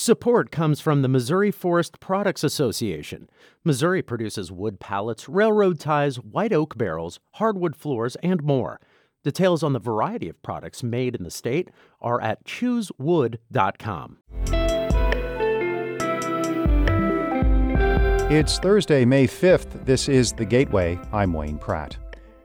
Support comes from the Missouri Forest Products Association. Missouri produces wood pallets, railroad ties, white oak barrels, hardwood floors, and more. Details on the variety of products made in the state are at choosewood.com. It's Thursday, May 5th. This is The Gateway. I'm Wayne Pratt.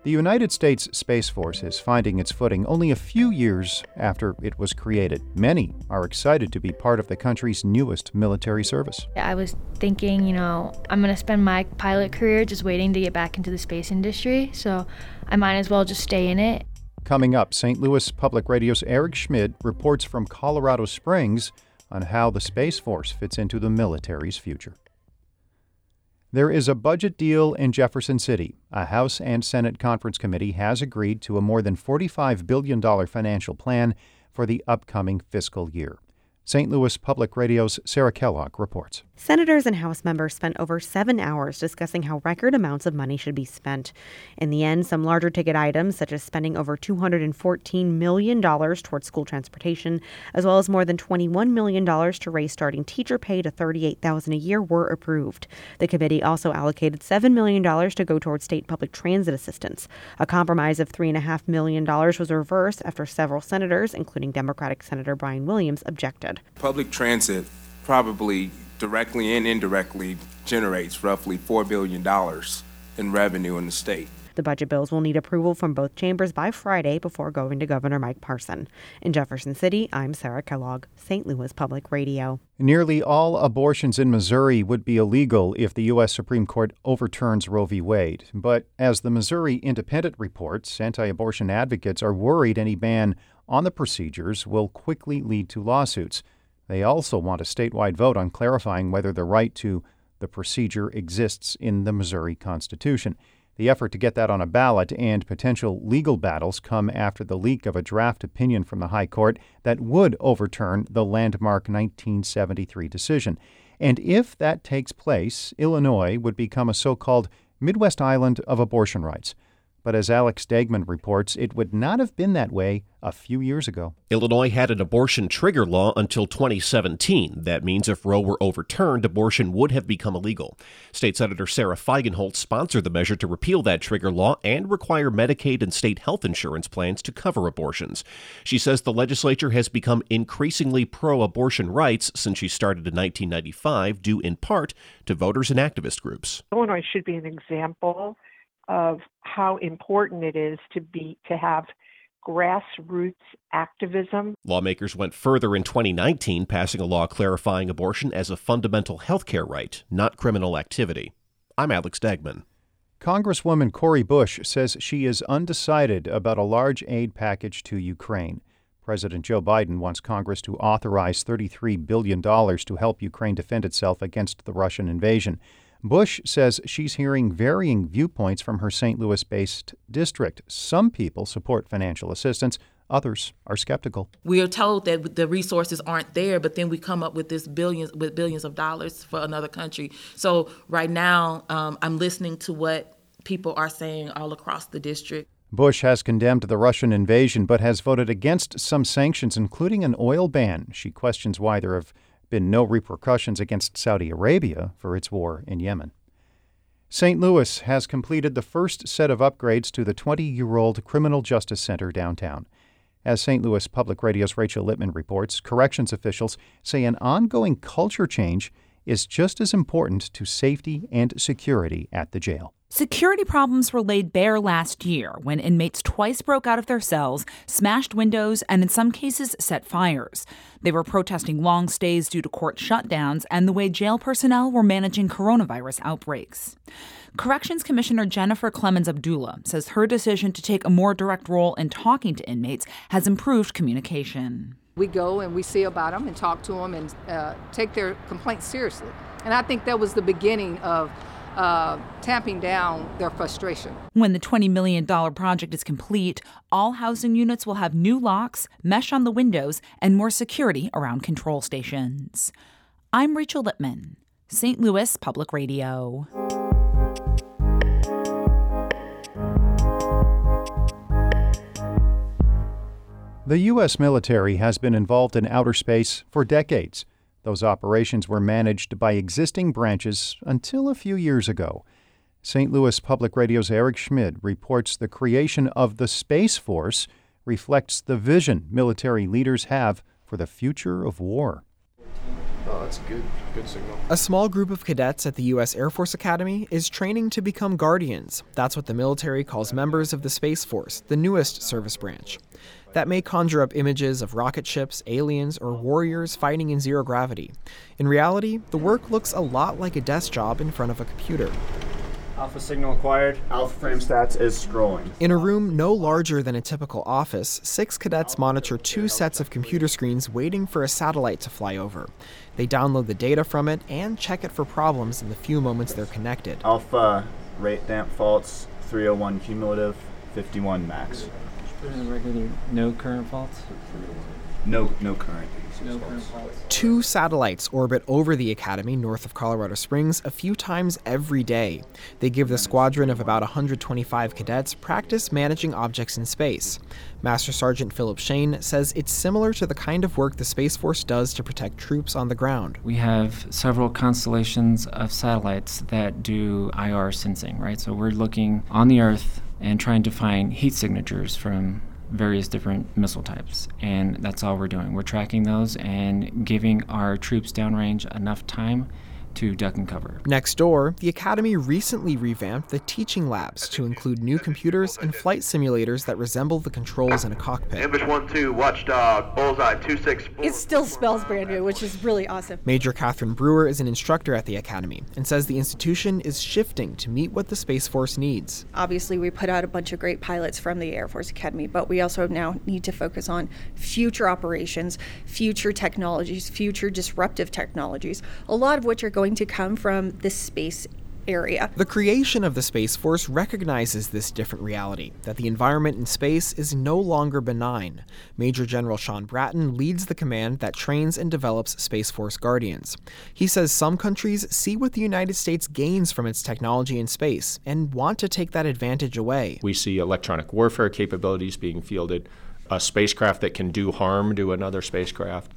The United States Space Force is finding its footing only a few years after it was created. Many are excited to be part of the country's newest military service. I was thinking, you know, I'm going to spend my pilot career just waiting to get back into the space industry, so I might as well just stay in it. Coming up, St. Louis Public Radio's Eric Schmid reports from Colorado Springs on how the Space Force fits into the military's future. There is a budget deal in Jefferson City. A House and Senate conference committee has agreed to a more than $45 billion financial plan for the upcoming fiscal year. St. Louis Public Radio's Sarah Kellogg reports. Senators and House members spent over seven hours discussing how record amounts of money should be spent. In the end, some larger ticket items, such as spending over $214 million towards school transportation, as well as more than $21 million to raise starting teacher pay to 38,000 a year, were approved. The committee also allocated $7 million to go towards state public transit assistance. A compromise of $3.5 million was reversed after several senators, including Democratic Senator Brian Williams, objected. Public transit probably directly and indirectly generates roughly $4 billion in revenue in the state. The budget bills will need approval from both chambers by Friday before going to Governor Mike Parson. In Jefferson City, I'm Sarah Kellogg, St. Louis Public Radio. Nearly all abortions in Missouri would be illegal if the U.S. Supreme Court overturns Roe v. Wade. But as the Missouri Independent reports, anti abortion advocates are worried any ban on the procedures will quickly lead to lawsuits. They also want a statewide vote on clarifying whether the right to the procedure exists in the Missouri Constitution. The effort to get that on a ballot and potential legal battles come after the leak of a draft opinion from the High Court that would overturn the landmark 1973 decision. And if that takes place, Illinois would become a so called Midwest island of abortion rights. But as Alex Degman reports, it would not have been that way a few years ago. Illinois had an abortion trigger law until 2017. That means if Roe were overturned, abortion would have become illegal. State Senator Sara Feigenholtz sponsored the measure to repeal that trigger law and require Medicaid and state health insurance plans to cover abortions. She says the legislature has become increasingly pro abortion rights since she started in 1995, due in part to voters and activist groups. Illinois should be an example of how important it is to be to have grassroots activism. Lawmakers went further in 2019, passing a law clarifying abortion as a fundamental health care right, not criminal activity. I'm Alex Degman. Congresswoman Cori Bush says she is undecided about a large aid package to Ukraine. President Joe Biden wants Congress to authorize $33 billion to help Ukraine defend itself against the Russian invasion. Bush says she's hearing varying viewpoints from her St. Louis based district. Some people support financial assistance, others are skeptical. We are told that the resources aren't there, but then we come up with this billions with billions of dollars for another country. So right now, um, I'm listening to what people are saying all across the district. Bush has condemned the Russian invasion, but has voted against some sanctions, including an oil ban. She questions why there have been no repercussions against Saudi Arabia for its war in Yemen. St. Louis has completed the first set of upgrades to the 20 year old Criminal Justice Center downtown. As St. Louis Public Radio's Rachel Lippmann reports, corrections officials say an ongoing culture change is just as important to safety and security at the jail. Security problems were laid bare last year when inmates twice broke out of their cells, smashed windows, and in some cases set fires. They were protesting long stays due to court shutdowns and the way jail personnel were managing coronavirus outbreaks. Corrections Commissioner Jennifer Clemons Abdullah says her decision to take a more direct role in talking to inmates has improved communication. We go and we see about them and talk to them and uh, take their complaints seriously. And I think that was the beginning of uh, tamping down their frustration. When the $20 million project is complete, all housing units will have new locks, mesh on the windows, and more security around control stations. I'm Rachel Lippmann, St. Louis Public Radio. The U.S. military has been involved in outer space for decades. Those operations were managed by existing branches until a few years ago. St. Louis Public Radio's Eric Schmid reports the creation of the Space Force reflects the vision military leaders have for the future of war. Oh, that's good. Good signal. A small group of cadets at the U.S. Air Force Academy is training to become Guardians. That's what the military calls members of the Space Force, the newest service branch. That may conjure up images of rocket ships, aliens, or warriors fighting in zero gravity. In reality, the work looks a lot like a desk job in front of a computer. Alpha signal acquired. Alpha frame stats is scrolling. In a room no larger than a typical office, six cadets monitor two sets of computer screens waiting for a satellite to fly over. They download the data from it and check it for problems in the few moments they're connected. Alpha rate damp faults 301 cumulative, 51 max. Put in the record no current faults. No, no current. No current faults. Two satellites orbit over the Academy north of Colorado Springs a few times every day. They give the squadron of about 125 cadets practice managing objects in space. Master Sergeant Philip Shane says it's similar to the kind of work the Space Force does to protect troops on the ground. We have several constellations of satellites that do IR sensing, right? So we're looking on the Earth and trying to find heat signatures from various different missile types. And that's all we're doing. We're tracking those and giving our troops downrange enough time to duck and cover. Next door, the Academy recently revamped the teaching labs to include new computers and flight simulators that resemble the controls in a cockpit. Ambush 1 2, Watchdog, Bullseye 2 6. It still smells brand new, which is really awesome. Major Catherine Brewer is an instructor at the Academy and says the institution is shifting to meet what the Space Force needs. Obviously, we put out a bunch of great pilots from the Air Force Academy, but we also now need to focus on future operations, future technologies, future disruptive technologies, a lot of which are going to come from the space area. The creation of the Space Force recognizes this different reality that the environment in space is no longer benign. Major General Shawn Bratton leads the command that trains and develops Space Force Guardians. He says some countries see what the United States gains from its technology in space and want to take that advantage away. We see electronic warfare capabilities being fielded, a spacecraft that can do harm to another spacecraft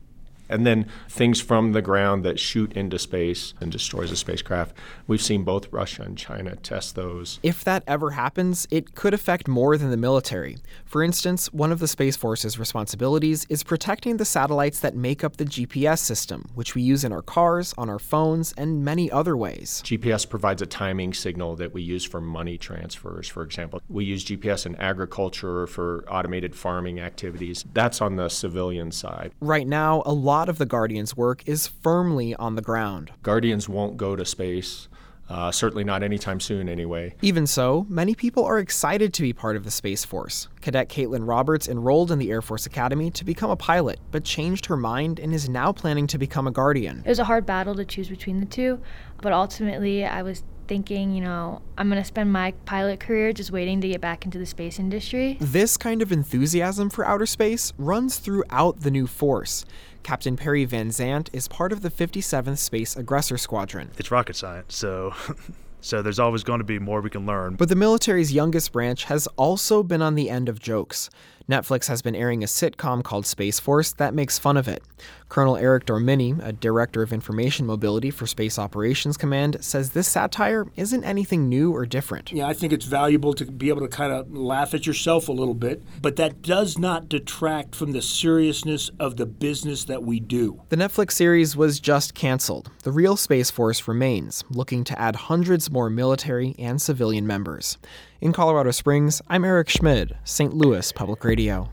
and then things from the ground that shoot into space and destroys a spacecraft. We've seen both Russia and China test those. If that ever happens, it could affect more than the military. For instance, one of the Space Force's responsibilities is protecting the satellites that make up the GPS system, which we use in our cars, on our phones, and many other ways. GPS provides a timing signal that we use for money transfers, for example. We use GPS in agriculture for automated farming activities. That's on the civilian side. Right now, a lot lot of the Guardians' work is firmly on the ground. Guardians won't go to space. Uh, certainly not anytime soon, anyway. Even so, many people are excited to be part of the Space Force. Cadet Caitlin Roberts enrolled in the Air Force Academy to become a pilot, but changed her mind and is now planning to become a Guardian. It was a hard battle to choose between the two, but ultimately I was thinking, you know, I'm going to spend my pilot career just waiting to get back into the space industry. This kind of enthusiasm for outer space runs throughout the new force. Captain Perry Van Zant is part of the 57th Space Aggressor Squadron. It's rocket science, so so there's always going to be more we can learn. But the military's youngest branch has also been on the end of jokes. Netflix has been airing a sitcom called Space Force that makes fun of it. Colonel Eric Dormini, a director of information mobility for Space Operations Command, says this satire isn't anything new or different. Yeah, I think it's valuable to be able to kind of laugh at yourself a little bit, but that does not detract from the seriousness of the business that we do. The Netflix series was just canceled. The real Space Force remains, looking to add hundreds more military and civilian members. In Colorado Springs, I'm Eric Schmid, St. Louis Public Radio.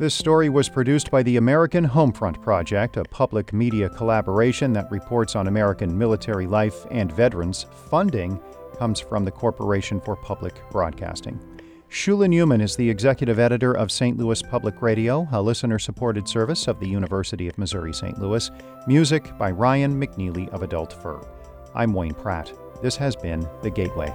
This story was produced by the American Homefront Project, a public media collaboration that reports on American military life and veterans. Funding comes from the Corporation for Public Broadcasting. Shula Neuman is the executive editor of St. Louis Public Radio, a listener supported service of the University of Missouri St. Louis. Music by Ryan McNeely of Adult Fur. I'm Wayne Pratt. This has been The Gateway.